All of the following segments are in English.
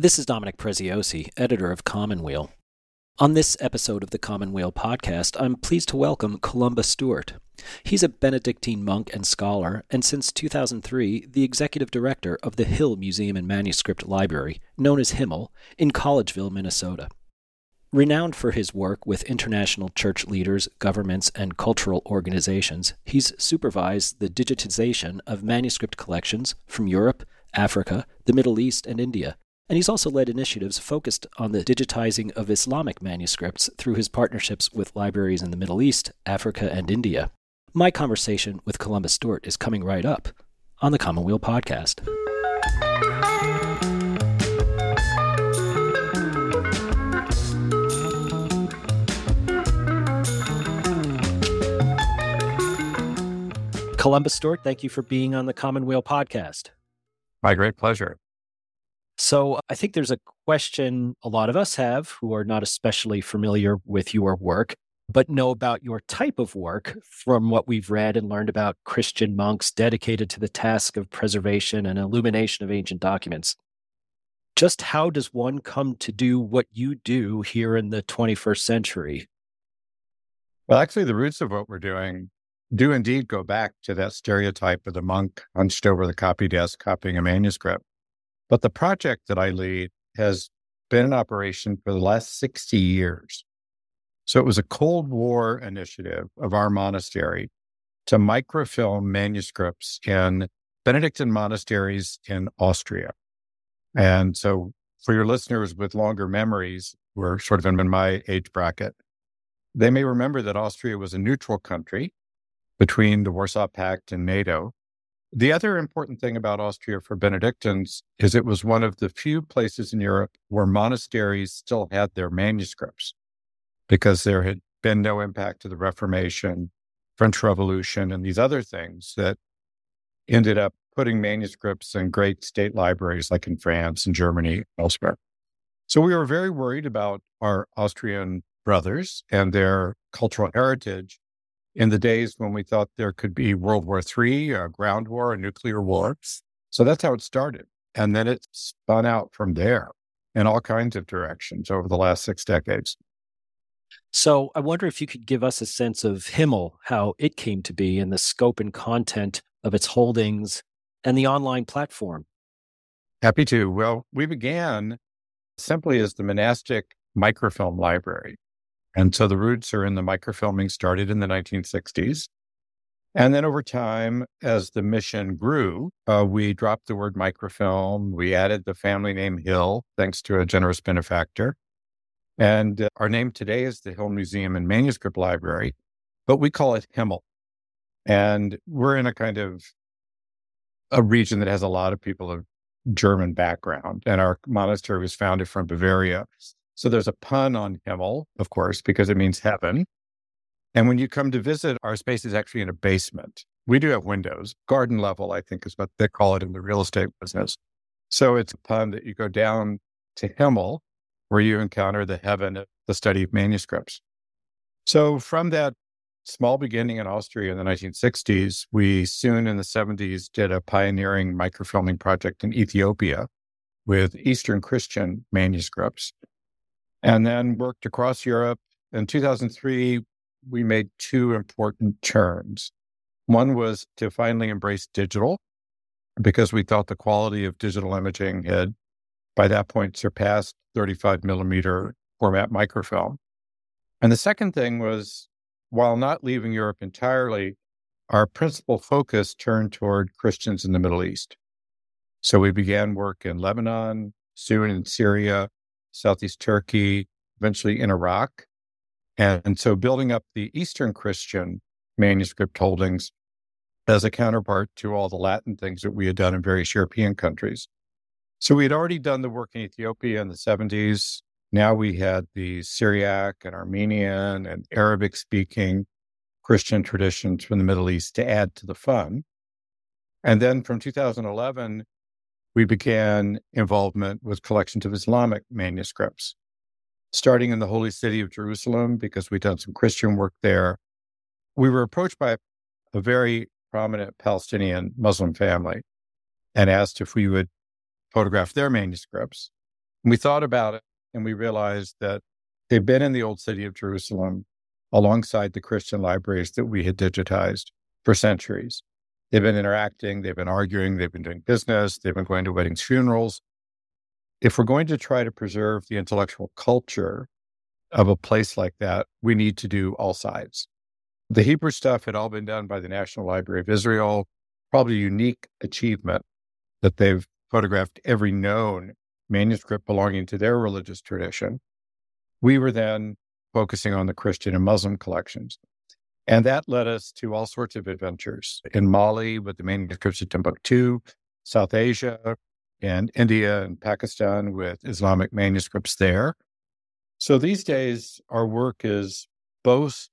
This is Dominic Preziosi, editor of Commonweal. On this episode of the Commonweal podcast, I'm pleased to welcome Columba Stewart. He's a Benedictine monk and scholar, and since 2003, the executive director of the Hill Museum and Manuscript Library, known as Himmel, in Collegeville, Minnesota. Renowned for his work with international church leaders, governments, and cultural organizations, he's supervised the digitization of manuscript collections from Europe, Africa, the Middle East, and India. And he's also led initiatives focused on the digitizing of Islamic manuscripts through his partnerships with libraries in the Middle East, Africa, and India. My conversation with Columba Stewart is coming right up on the Commonweal podcast. Columba Stewart, thank you for being on the Commonweal podcast. My great pleasure. So, I think there's a question a lot of us have who are not especially familiar with your work, but know about your type of work from what we've read and learned about Christian monks dedicated to the task of preservation and illumination of ancient documents. Just how does one come to do what you do here in the 21st century? Well, actually, the roots of what we're doing do indeed go back to that stereotype of the monk hunched over the copy desk copying a manuscript. But the project that I lead has been in operation for the last 60 years. So it was a Cold War initiative of our monastery to microfilm manuscripts in Benedictine monasteries in Austria. And so for your listeners with longer memories, who are sort of in my age bracket, they may remember that Austria was a neutral country between the Warsaw Pact and NATO. The other important thing about Austria for Benedictines is it was one of the few places in Europe where monasteries still had their manuscripts because there had been no impact of the Reformation, French Revolution, and these other things that ended up putting manuscripts in great state libraries like in France and Germany, elsewhere. So we were very worried about our Austrian brothers and their cultural heritage in the days when we thought there could be World War III, a ground war, a nuclear war. So that's how it started. And then it spun out from there in all kinds of directions over the last six decades. So I wonder if you could give us a sense of Himmel, how it came to be, and the scope and content of its holdings and the online platform. Happy to. Well, we began simply as the monastic microfilm library. And so the roots are in the microfilming started in the 1960s. And then over time, as the mission grew, uh, we dropped the word microfilm. We added the family name Hill, thanks to a generous benefactor. And uh, our name today is the Hill Museum and Manuscript Library, but we call it Himmel. And we're in a kind of a region that has a lot of people of German background. And our monastery was founded from Bavaria. So there's a pun on Himmel, of course, because it means heaven. And when you come to visit, our space is actually in a basement. We do have windows, garden level, I think is what they call it in the real estate business. So it's a pun that you go down to Himmel, where you encounter the heaven of the study of manuscripts. So from that small beginning in Austria in the 1960s, we soon in the 70s did a pioneering microfilming project in Ethiopia with Eastern Christian manuscripts and then worked across Europe. In 2003, we made two important turns. One was to finally embrace digital because we thought the quality of digital imaging had, by that point, surpassed 35 millimeter format microfilm. And the second thing was, while not leaving Europe entirely, our principal focus turned toward Christians in the Middle East. So we began work in Lebanon, soon in Syria, Southeast Turkey, eventually in Iraq. And, so building up the Eastern Christian manuscript holdings as a counterpart to all the Latin things that we had done in various European countries. So we had already done the work in Ethiopia in the 70s. Now we had the Syriac and Armenian and Arabic speaking Christian traditions from the Middle East to add to the fun. And then from 2011, we began involvement with collections of Islamic manuscripts, starting in the holy city of Jerusalem because we'd done some Christian work there. We were approached by a very prominent Palestinian Muslim family and asked if we would photograph their manuscripts. We thought about it and we realized that they've been in the old city of Jerusalem alongside the Christian libraries that we had digitized for centuries. They've been interacting, they've been arguing, they've been doing business, they've been going to weddings, funerals. If we're going to try to preserve the intellectual culture of a place like that, we need to do all sides. The Hebrew stuff had all been done by the National Library of Israel, probably a unique achievement that they've photographed every known manuscript belonging to their religious tradition. We were then focusing on the Christian and Muslim collections. And that led us to all sorts of adventures in Mali with the manuscripts of Timbuktu, South Asia, and India and Pakistan with Islamic manuscripts there. So these days, our work is both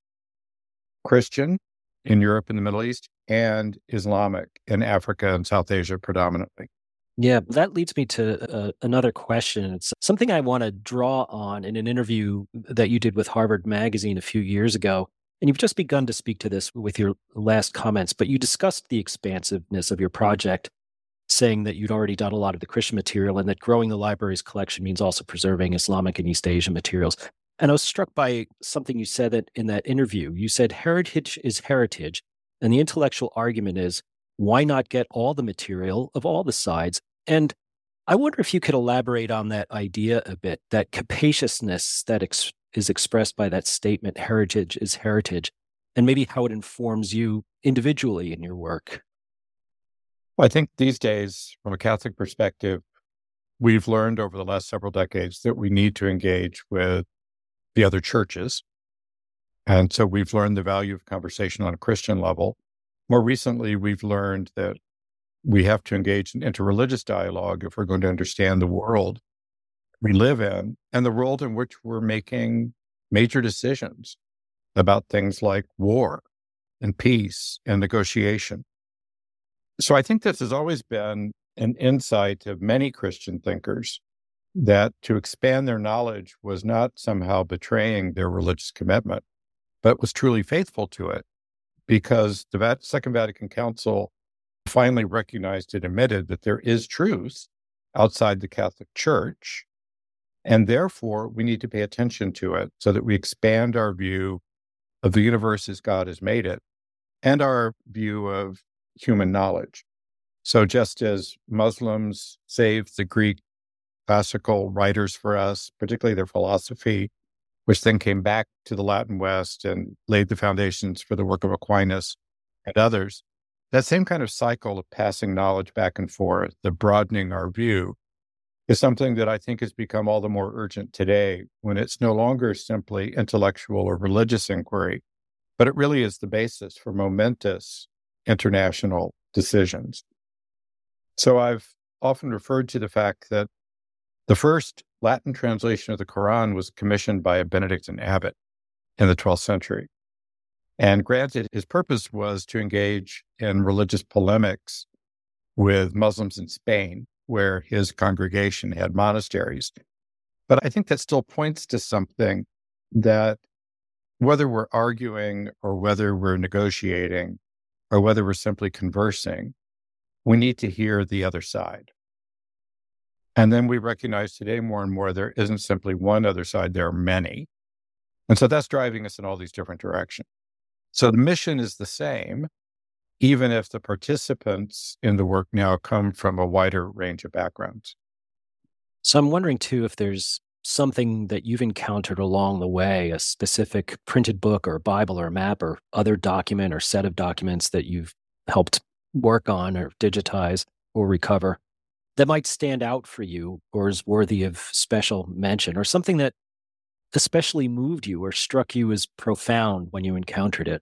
Christian in Europe and the Middle East and Islamic in Africa and South Asia predominantly. Yeah, that leads me to uh, another question. It's something I want to draw on in an interview that you did with Harvard Magazine a few years ago. And you've just begun to speak to this with your last comments, but you discussed the expansiveness of your project, saying that you'd already done a lot of the Christian material and that growing the library's collection means also preserving Islamic and East Asian materials. And I was struck by something you said that in that interview. You said heritage is heritage, and the intellectual argument is why not get all the material of all the sides? And I wonder if you could elaborate on that idea a bit, that capaciousness that ex- is expressed by that statement, heritage is heritage, and maybe how it informs you individually in your work. Well, I think these days, from a Catholic perspective, we've learned over the last several decades that we need to engage with the other churches. And so we've learned the value of conversation on a Christian level. More recently, we've learned that we have to engage in interreligious dialogue if we're going to understand the world we live in and the world in which we're making major decisions about things like war and peace and negotiation. So I think this has always been an insight of many Christian thinkers that to expand their knowledge was not somehow betraying their religious commitment, but was truly faithful to it because the Second Vatican Council finally recognized and admitted that there is truth outside the Catholic Church. And therefore, we need to pay attention to it so that we expand our view of the universe as God has made it and our view of human knowledge. So, just as Muslims saved the Greek classical writers for us, particularly their philosophy, which then came back to the Latin West and laid the foundations for the work of Aquinas and others, that same kind of cycle of passing knowledge back and forth, the broadening our view, is something that I think has become all the more urgent today when it's no longer simply intellectual or religious inquiry, but it really is the basis for momentous international decisions. So I've often referred to the fact that the first Latin translation of the Quran was commissioned by a Benedictine abbot in the 12th century. And granted, his purpose was to engage in religious polemics with Muslims in Spain, where his congregation had monasteries. But I think that still points to something that whether we're arguing or whether we're negotiating or whether we're simply conversing, we need to hear the other side. And then we recognize today more and more there isn't simply one other side, there are many. And so that's driving us in all these different directions. So the mission is the same, even if the participants in the work now come from a wider range of backgrounds. So I'm wondering too if there's something that you've encountered along the way, a specific printed book or Bible or map or other document or set of documents that you've helped work on or digitize or recover that might stand out for you or is worthy of special mention or something that especially moved you or struck you as profound when you encountered it?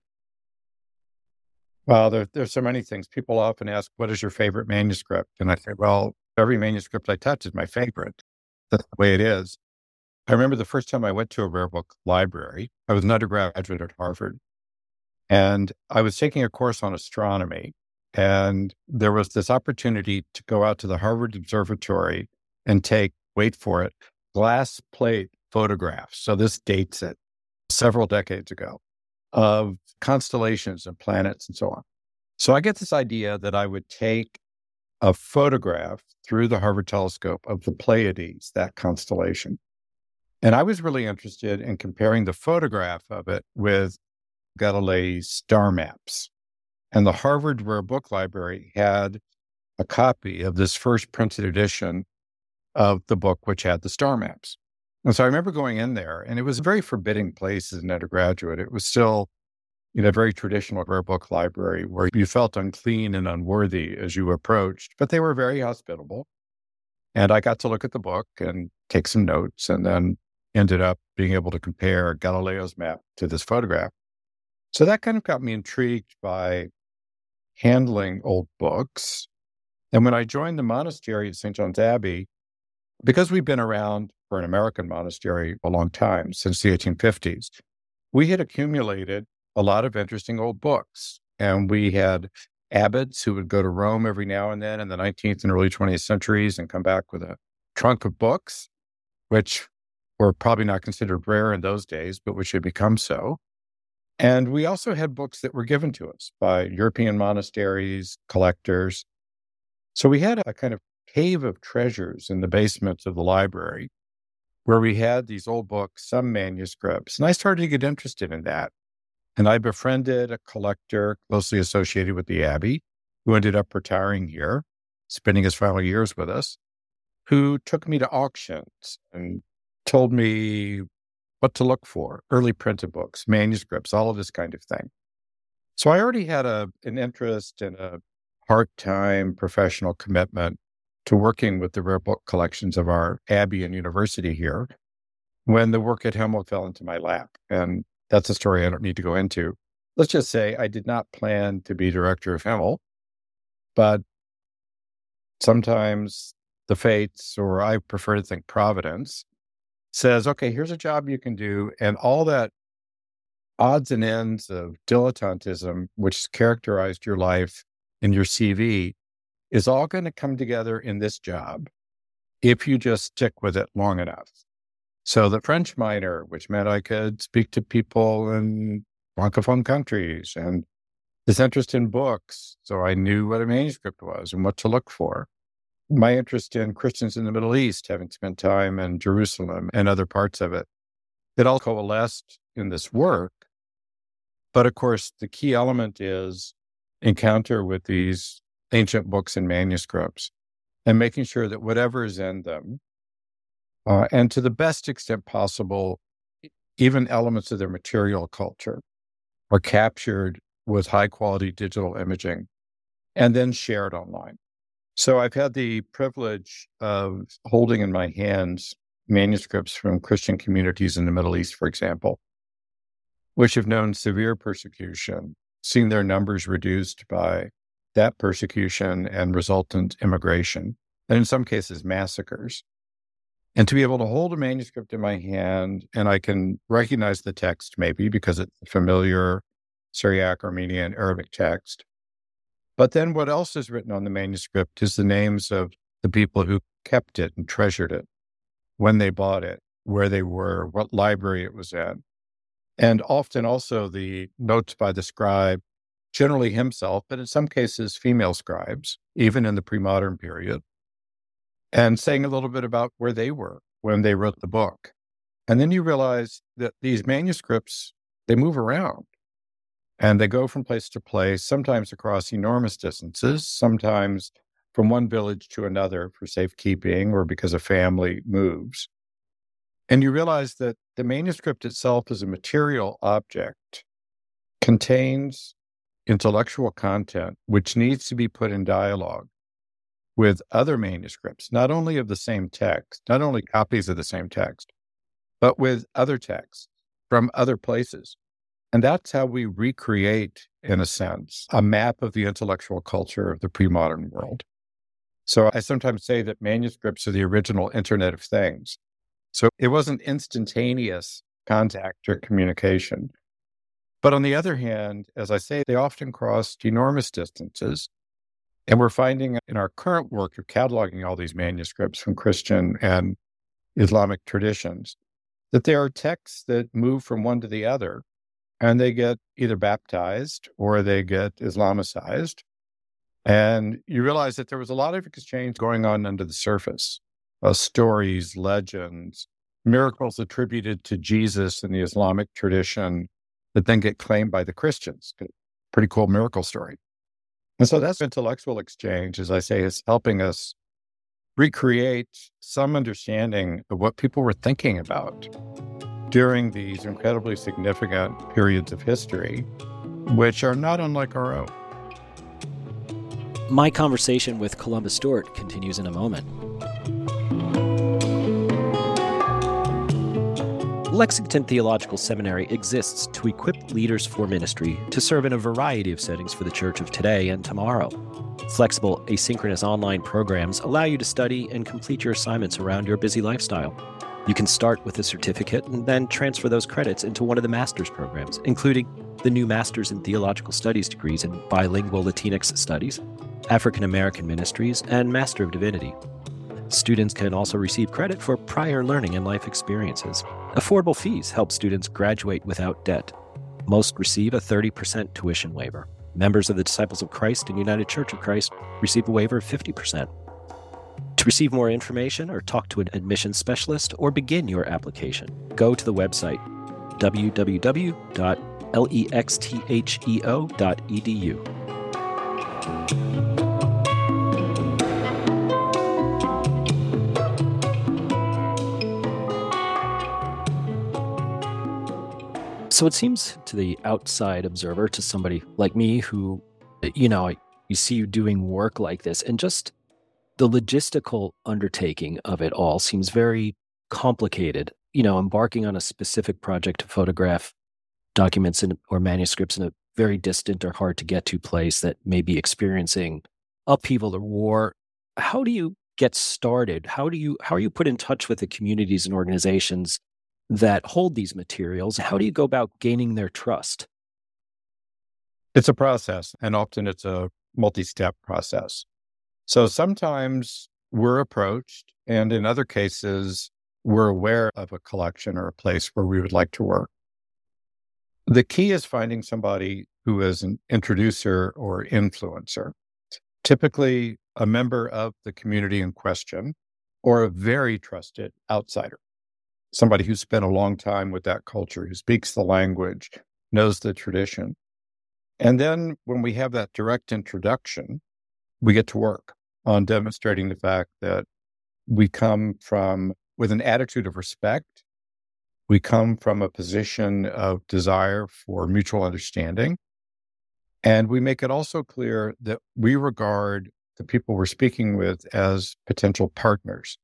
Well, there, there's so many things. People often ask, what is your favorite manuscript? And I say, well, every manuscript I touch is my favorite. That's the way it is. I remember the first time I went to a rare book library, I was an undergraduate at Harvard. And I was taking a course on astronomy. And there was this opportunity to go out to the Harvard Observatory and take, wait for it, glass plate photographs. So this dates it several decades ago of constellations and planets and so on. So I get this idea that I would take a photograph through the Harvard telescope of the Pleiades, that constellation. And I was really interested in comparing the photograph of it with Galilei's star maps. And the Harvard Rare Book Library had a copy of this first printed edition of the book, which had the star maps. And so I remember going in there, and it was a very forbidding place as an undergraduate. It was still, in a very traditional rare book library where you felt unclean and unworthy as you approached, but they were very hospitable. And I got to look at the book and take some notes, and then ended up being able to compare Galileo's map to this photograph. So that kind of got me intrigued by handling old books. And when I joined the monastery at St. John's Abbey, because we've been around for an American monastery a long time, since the 1850s, we had accumulated a lot of interesting old books. And we had abbots who would go to Rome every now and then in the 19th and early 20th centuries and come back with a trunk of books, which were probably not considered rare in those days, but which had become so. And we also had books that were given to us by European monasteries, collectors. So we had a kind of cave of treasures in the basement of the library where we had these old books, some manuscripts. And I started to get interested in that. And I befriended a collector closely associated with the Abbey who ended up retiring here, spending his final years with us, who took me to auctions and told me what to look for early printed books, manuscripts, all of this kind of thing. So I already had a, an interest and a part time professional commitment to working with the rare book collections of our Abbey and University here when the work at Himmel fell into my lap. And that's a story I don't need to go into. Let's just say I did not plan to be director of Himmel, but sometimes the fates, or I prefer to think Providence, says, okay, here's a job you can do. And all that odds and ends of dilettantism, which characterized your life in your CV, is all going to come together in this job if you just stick with it long enough. So the French minor, which meant I could speak to people in francophone countries and this interest in books. So I knew what a manuscript was and what to look for my interest in Christians in the Middle East, having spent time in Jerusalem and other parts of it, it all coalesced in this work. But of course, the key element is encounter with these ancient books and manuscripts and making sure that whatever is in them, uh, and to the best extent possible, even elements of their material culture are captured with high quality digital imaging and then shared online. So I've had the privilege of holding in my hands manuscripts from Christian communities in the Middle East, for example, which have known severe persecution, seeing their numbers reduced by that persecution and resultant immigration, and in some cases, massacres. And to be able to hold a manuscript in my hand and I can recognize the text maybe because it's a familiar Syriac, Armenian, Arabic text, but then what else is written on the manuscript is the names of the people who kept it and treasured it, when they bought it, where they were, what library it was in. And often also the notes by the scribe, generally himself, but in some cases, female scribes, even in the pre modern period, and saying a little bit about where they were when they wrote the book. And then you realize that these manuscripts, they move around. And they go from place to place, sometimes across enormous distances, sometimes from one village to another for safekeeping or because a family moves. And you realize that the manuscript itself as a material object contains intellectual content which needs to be put in dialogue with other manuscripts, not only of the same text, not only copies of the same text, but with other texts from other places. And that's how we recreate, in a sense, a map of the intellectual culture of the pre modern world. So I sometimes say that manuscripts are the original Internet of Things. So it wasn't instantaneous contact or communication. But on the other hand, as I say, they often crossed enormous distances. And we're finding in our current work of cataloging all these manuscripts from Christian and Islamic traditions that there are texts that move from one to the other and they get either baptized or they get Islamicized. And you realize that there was a lot of exchange going on under the surface uh, stories, legends, miracles attributed to Jesus in the Islamic tradition that then get claimed by the Christians. Pretty cool miracle story. And so that's intellectual exchange, as I say, is helping us recreate some understanding of what people were thinking about during these incredibly significant periods of history, which are not unlike our own. My conversation with Columba Stewart continues in a moment. Lexington Theological Seminary exists to equip leaders for ministry to serve in a variety of settings for the church of today and tomorrow. Flexible, asynchronous online programs allow you to study and complete your assignments around your busy lifestyle. You can start with a certificate and then transfer those credits into one of the master's programs, including the new Master's in Theological Studies degrees in Bilingual Latinx Studies, African American Ministries, and Master of Divinity. Students can also receive credit for prior learning and life experiences. Affordable fees help students graduate without debt. Most receive a 30% tuition waiver. Members of the Disciples of Christ and United Church of Christ receive a waiver of 50%. To receive more information or talk to an admissions specialist or begin your application, go to the website www.lextheo.edu. So it seems to the outside observer, to somebody like me who, you know, you see you doing work like this, and just the logistical undertaking of it all seems very complicated. You know, embarking on a specific project to photograph documents in, or manuscripts in a very distant or hard to get to place that may be experiencing upheaval or war. How do you get started? How do you how are you put in touch with the communities and organizations that hold these materials. How do you go about gaining their trust? It's a process, and often it's a multi step process. So sometimes we're approached, and in other cases, we're aware of a collection or a place where we would like to work. The key is finding somebody who is an introducer or influencer, typically a member of the community in question or a very trusted outsider somebody who's spent a long time with that culture, who speaks the language, knows the tradition. And then when we have that direct introduction, we get to work on demonstrating the fact that we come from with an attitude of respect. We come from a position of desire for mutual understanding. And we make it also clear that we regard the people we're speaking with as potential partners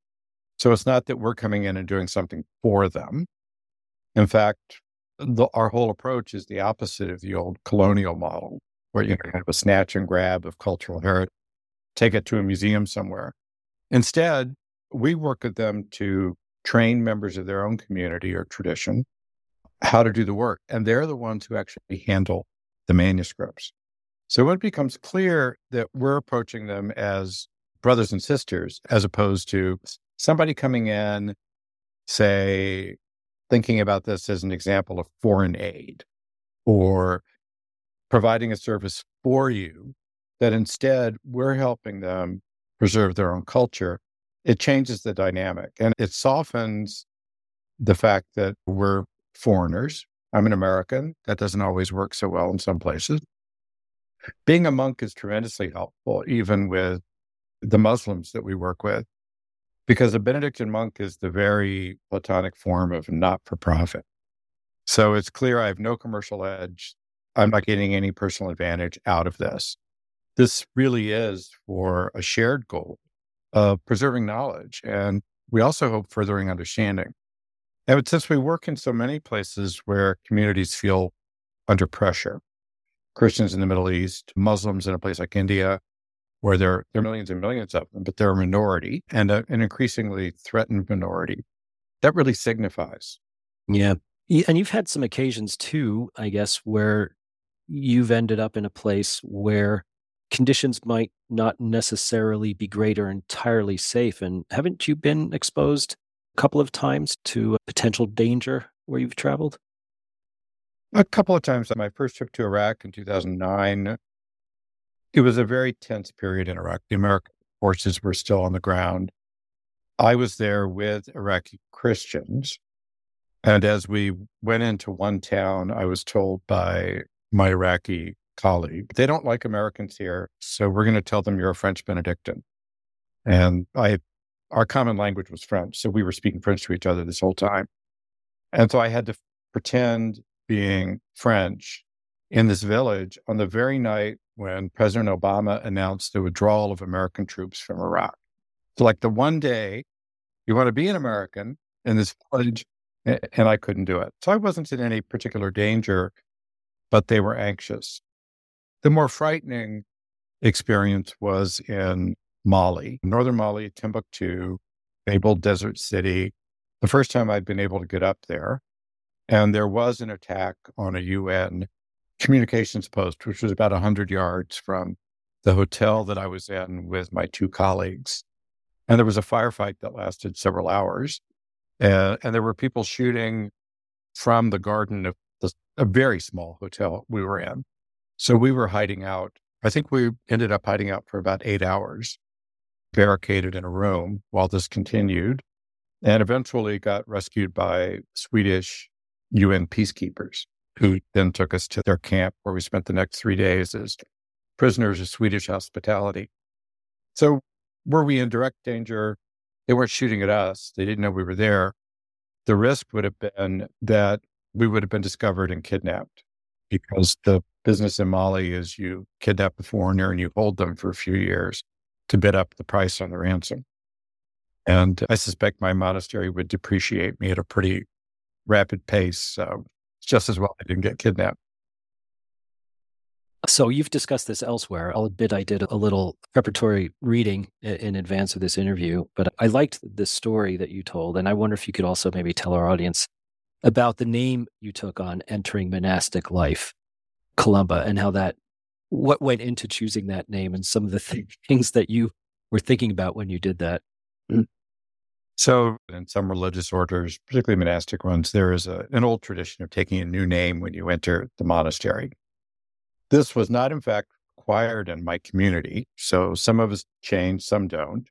so it's not that we're coming in and doing something for them. In fact, the, our whole approach is the opposite of the old colonial model, where you have a snatch and grab of cultural heritage, take it to a museum somewhere. Instead, we work with them to train members of their own community or tradition how to do the work. And they're the ones who actually handle the manuscripts. So when it becomes clear that we're approaching them as brothers and sisters, as opposed to somebody coming in, say, thinking about this as an example of foreign aid or providing a service for you, that instead we're helping them preserve their own culture, it changes the dynamic and it softens the fact that we're foreigners. I'm an American. That doesn't always work so well in some places. Being a monk is tremendously helpful, even with the Muslims that we work with because a Benedictine monk is the very Platonic form of not for profit. So it's clear I have no commercial edge. I'm not getting any personal advantage out of this. This really is for a shared goal of preserving knowledge. And we also hope furthering understanding. And since we work in so many places where communities feel under pressure, Christians in the Middle East, Muslims in a place like India, where there, there are millions and millions of them, but they're a minority and a, an increasingly threatened minority. That really signifies. Yeah. And you've had some occasions too, I guess, where you've ended up in a place where conditions might not necessarily be great or entirely safe. And haven't you been exposed a couple of times to potential danger where you've traveled? A couple of times. My first trip to Iraq in 2009, It was a very tense period in Iraq. The American forces were still on the ground. I was there with Iraqi Christians. And as we went into one town, I was told by my Iraqi colleague, they don't like Americans here. So we're going to tell them you're a French Benedictine. And I, our common language was French. So we were speaking French to each other this whole time. And so I had to pretend being French in this village on the very night when President Obama announced the withdrawal of American troops from Iraq. So, like the one day you want to be an American in this village, and I couldn't do it. So I wasn't in any particular danger, but they were anxious. The more frightening experience was in Mali, northern Mali, Timbuktu, fabled desert city. The first time I'd been able to get up there. And there was an attack on a UN communications post, which was about 100 yards from the hotel that I was in with my two colleagues. And there was a firefight that lasted several hours. Uh, and there were people shooting from the garden of the, a very small hotel we were in. So we were hiding out. I think we ended up hiding out for about eight hours, barricaded in a room while this continued, and eventually got rescued by Swedish UN peacekeepers who then took us to their camp where we spent the next three days as prisoners of Swedish hospitality. So, were we in direct danger? They weren't shooting at us, they didn't know we were there. The risk would have been that we would have been discovered and kidnapped because the business in Mali is you kidnap a foreigner and you hold them for a few years to bid up the price on the ransom. And I suspect my monastery would depreciate me at a pretty rapid pace. So just as well I didn't get kidnapped. So you've discussed this elsewhere. I'll admit I did a little preparatory reading in advance of this interview, but I liked the story that you told. And I wonder if you could also maybe tell our audience about the name you took on entering monastic life, Columba, and how that, what went into choosing that name and some of the th- things that you were thinking about when you did that. Mm. So, in some religious orders, particularly monastic ones, there is a, an old tradition of taking a new name when you enter the monastery. This was not, in fact, required in my community. So, some of us change, some don't.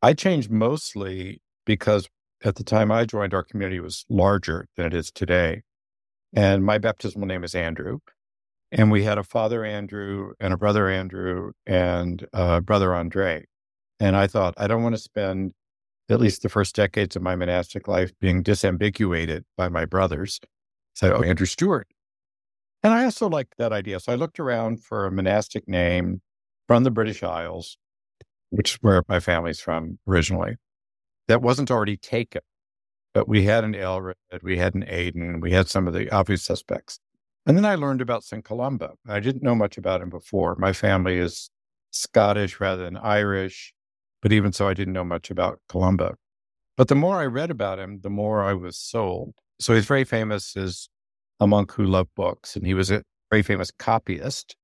I changed mostly because at the time I joined, our community was larger than it is today. And my baptismal name is Andrew. And we had a father Andrew and a brother Andrew and a brother Andre. And I thought, I don't want to spend at least the first decades of my monastic life being disambiguated by my brothers. So, oh, Andrew Stewart. And I also liked that idea. So I looked around for a monastic name from the British Isles, which is where my family's from originally, that wasn't already taken. But we had an Aelred, we had an Aidan, we had some of the obvious suspects. And then I learned about St. Columba. I didn't know much about him before. My family is Scottish rather than Irish. But even so, I didn't know much about Columba. But the more I read about him, the more I was sold. So he's very famous as a monk who loved books, and he was a very famous copyist.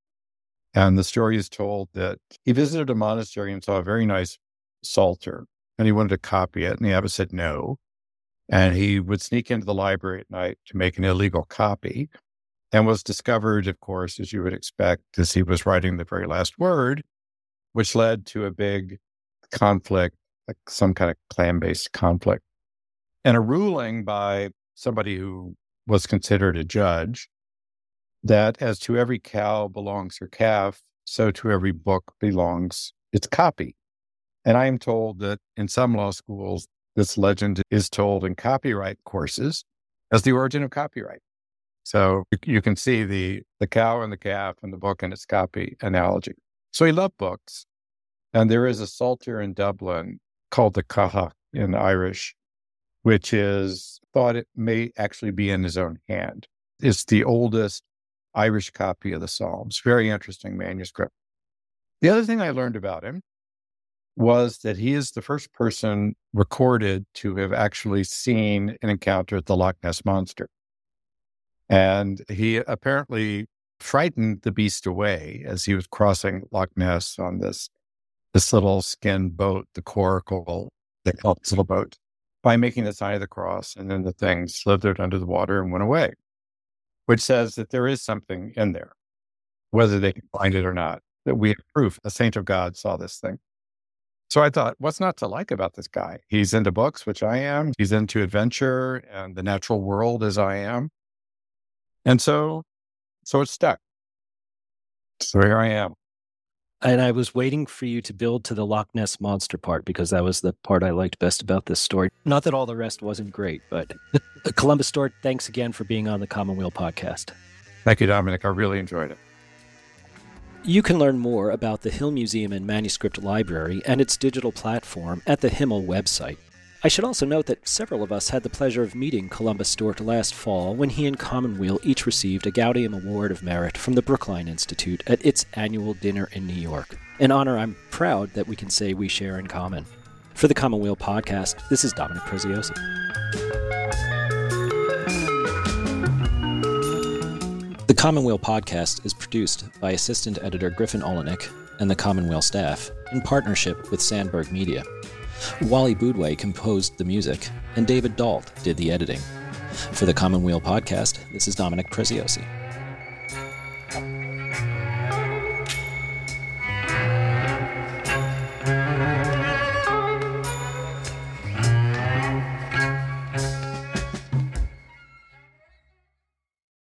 And the story is told that he visited a monastery and saw a very nice psalter, and he wanted to copy it. And the abbot said no. And he would sneak into the library at night to make an illegal copy and was discovered, of course, as you would expect, as he was writing the very last word, which led to a big conflict, like some kind of clan based conflict, and a ruling by somebody who was considered a judge that as to every cow belongs her calf, so to every book belongs its copy. And I am told that in some law schools, this legend is told in copyright courses as the origin of copyright. So you can see the, the cow and the calf and the book and its copy analogy. So he loved books. And there is a psalter in Dublin called the Cathach in Irish, which is thought it may actually be in his own hand. It's the oldest Irish copy of the Psalms. Very interesting manuscript. The other thing I learned about him was that he is the first person recorded to have actually seen and encountered the Loch Ness monster. And he apparently frightened the beast away as he was crossing Loch Ness on this this little skin boat, the coracle, they call this little boat, by making the sign of the cross. And then the thing slithered under the water and went away, which says that there is something in there, whether they can find it or not. that we have proof a saint of God saw this thing. So I thought, what's not to like about this guy? He's into books, which I am. He's into adventure and the natural world as I am. And so, so it stuck. So here I am. And I was waiting for you to build to the Loch Ness monster part because that was the part I liked best about this story. Not that all the rest wasn't great, but Columba Stewart, thanks again for being on the Commonweal podcast. Thank you, Dominic. I really enjoyed it. You can learn more about the Hill Museum and Manuscript Library and its digital platform at the Himmel website. I should also note that several of us had the pleasure of meeting Columba Stewart last fall when he and Commonweal each received a Gaudium Award of Merit from the Brookline Institute at its annual dinner in New York, an honor I'm proud that we can say we share in common. For the Commonweal podcast, this is Dominic Preziosi. The Commonweal podcast is produced by assistant editor Griffin Oleynick and the Commonweal staff in partnership with Sandberg Media. Wally Boudway composed the music, and David Dalt did the editing. For the Commonweal podcast, this is Dominic Preziosi.